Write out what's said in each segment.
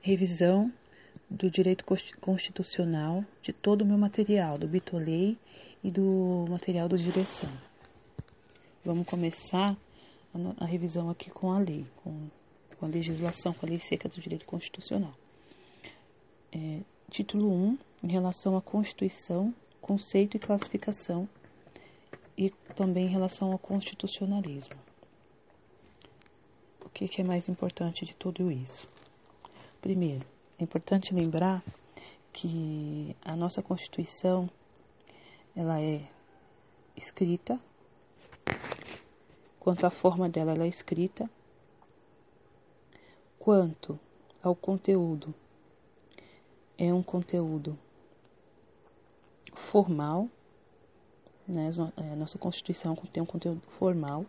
revisão do direito constitucional de todo o meu material, do Bitolei e do material da direção. Vamos começar a, a revisão aqui com a lei, com, com, a legislação, com a lei seca do direito constitucional. É, título 1, em relação à Constituição, conceito e classificação, e também em relação ao constitucionalismo. O que, que é mais importante de tudo isso? Primeiro, é importante lembrar que a nossa Constituição ela é escrita, quanto à forma dela ela é escrita, quanto ao conteúdo é um conteúdo formal, né? a nossa Constituição tem um conteúdo formal,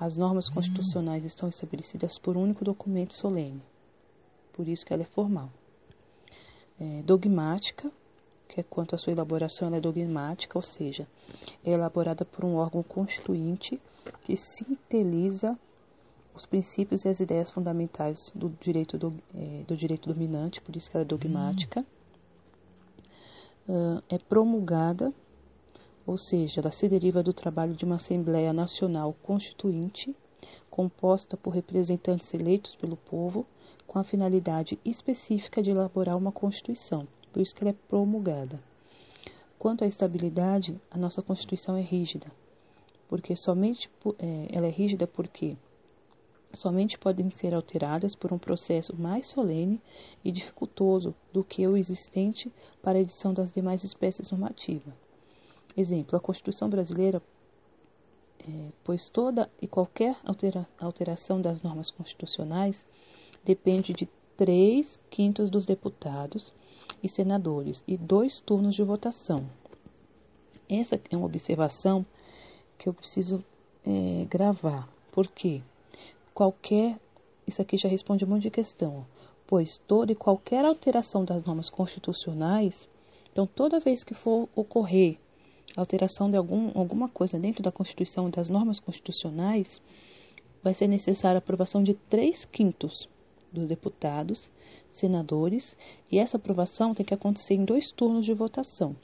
as normas constitucionais estão estabelecidas por um único documento solene, por isso que ela é formal. É, dogmática, que é quanto à sua elaboração, ela é dogmática, ou seja, é elaborada por um órgão constituinte que sintetiza os princípios e as ideias fundamentais do direito, do, é, do direito dominante, por isso que ela é dogmática. Uh, é promulgada, ou seja, ela se deriva do trabalho de uma Assembleia Nacional Constituinte, composta por representantes eleitos pelo povo, com a finalidade específica de elaborar uma Constituição por isso que ela é promulgada. Quanto à estabilidade, a nossa Constituição é rígida, porque somente é, ela é rígida porque somente podem ser alteradas por um processo mais solene e dificultoso do que o existente para a edição das demais espécies normativas. Exemplo, a Constituição brasileira, é, pois toda e qualquer altera, alteração das normas constitucionais depende de três quintos dos deputados e senadores e dois turnos de votação. Essa é uma observação que eu preciso é, gravar, porque qualquer. Isso aqui já responde um monte de questão, pois toda e qualquer alteração das normas constitucionais, então toda vez que for ocorrer alteração de algum, alguma coisa dentro da Constituição das normas constitucionais, vai ser necessária a aprovação de três quintos dos deputados senadores, e essa aprovação tem que acontecer em dois turnos de votação.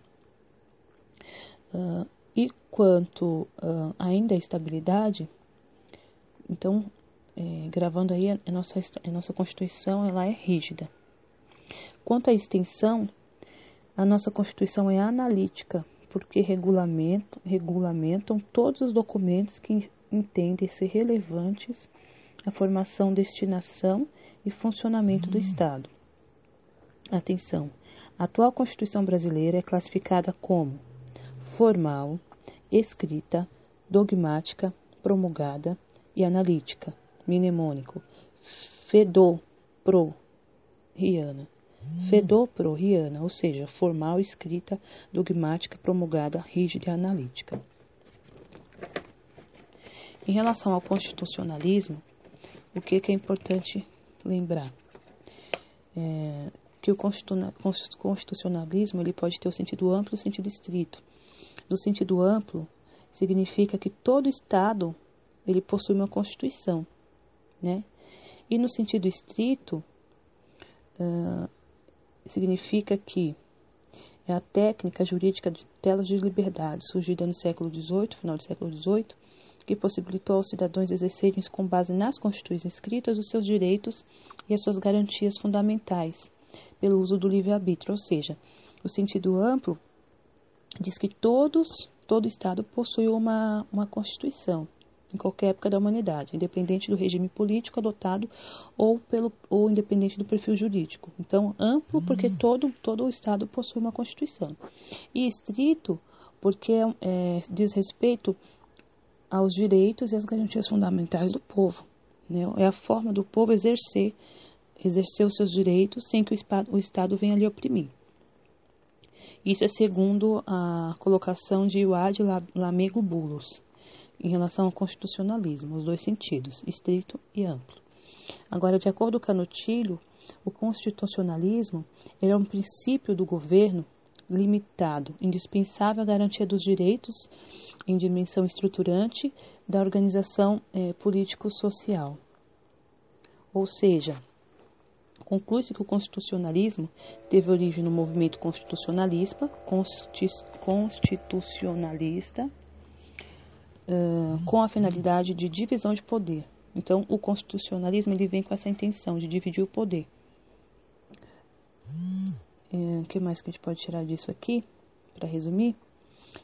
Uh, e quanto uh, ainda à estabilidade, então, é, gravando aí, a nossa, a nossa Constituição ela é rígida. Quanto à extensão, a nossa Constituição é analítica, porque regulamento, regulamentam todos os documentos que entendem ser relevantes à formação, destinação e funcionamento do Estado. Atenção! A atual Constituição brasileira é classificada como formal, escrita, dogmática, promulgada e analítica, mnemônico, fedor pro riana. Fedor pro riana, ou seja, formal, escrita, dogmática, promulgada, rígida e analítica. Em relação ao constitucionalismo, o que, que é importante lembrar é, que o constitucionalismo ele pode ter o sentido amplo e o sentido estrito. No sentido amplo, significa que todo Estado ele possui uma Constituição, né? E no sentido estrito, uh, significa que é a técnica jurídica de telas de liberdade, surgida no século XVIII, final do século XVIII, que possibilitou aos cidadãos exercerem com base nas constituições escritas os seus direitos e as suas garantias fundamentais pelo uso do livre-arbítrio, ou seja, o sentido amplo diz que todos, todo Estado possui uma, uma Constituição em qualquer época da humanidade, independente do regime político adotado ou, pelo, ou independente do perfil jurídico. Então, amplo porque todo, todo o Estado possui uma Constituição. E estrito porque é, diz respeito aos direitos e às garantias fundamentais do povo. Né? É a forma do povo exercer, exercer os seus direitos sem que o, o Estado venha lhe oprimir. Isso é segundo a colocação de Iwad Lamego Bulos, em relação ao constitucionalismo, os dois sentidos, estrito e amplo. Agora, de acordo com Canutilho, o constitucionalismo é um princípio do governo limitado, indispensável à garantia dos direitos em dimensão estruturante da organização é, político-social. Ou seja, Conclui-se que o constitucionalismo teve origem no movimento constitucionalista, constitucionalista uh, com a finalidade de divisão de poder. Então, o constitucionalismo ele vem com essa intenção de dividir o poder. O uh, que mais que a gente pode tirar disso aqui, para resumir?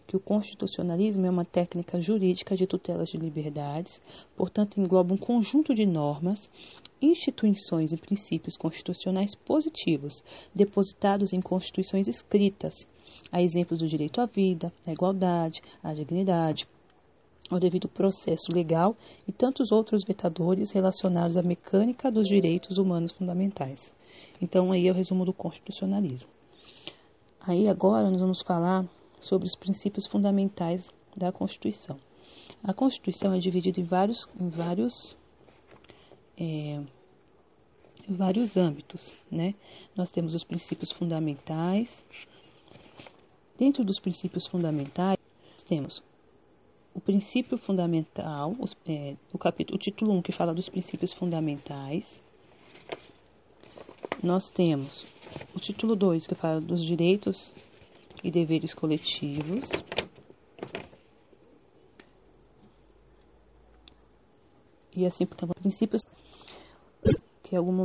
que o constitucionalismo é uma técnica jurídica de tutelas de liberdades, portanto, engloba um conjunto de normas, instituições e princípios constitucionais positivos, depositados em constituições escritas, a exemplos do direito à vida, à igualdade, à dignidade, ao devido processo legal e tantos outros vetadores relacionados à mecânica dos direitos humanos fundamentais. Então, aí é o resumo do constitucionalismo. Aí agora nós vamos falar sobre os princípios fundamentais da Constituição. A Constituição é dividida em vários, em vários, é, vários âmbitos, né? Nós temos os princípios fundamentais. Dentro dos princípios fundamentais, temos o princípio fundamental, os, é, o, capítulo, o título 1 que fala dos princípios fundamentais. Nós temos o título 2 que fala dos direitos e deveres coletivos. E assim, portanto, princípios que algum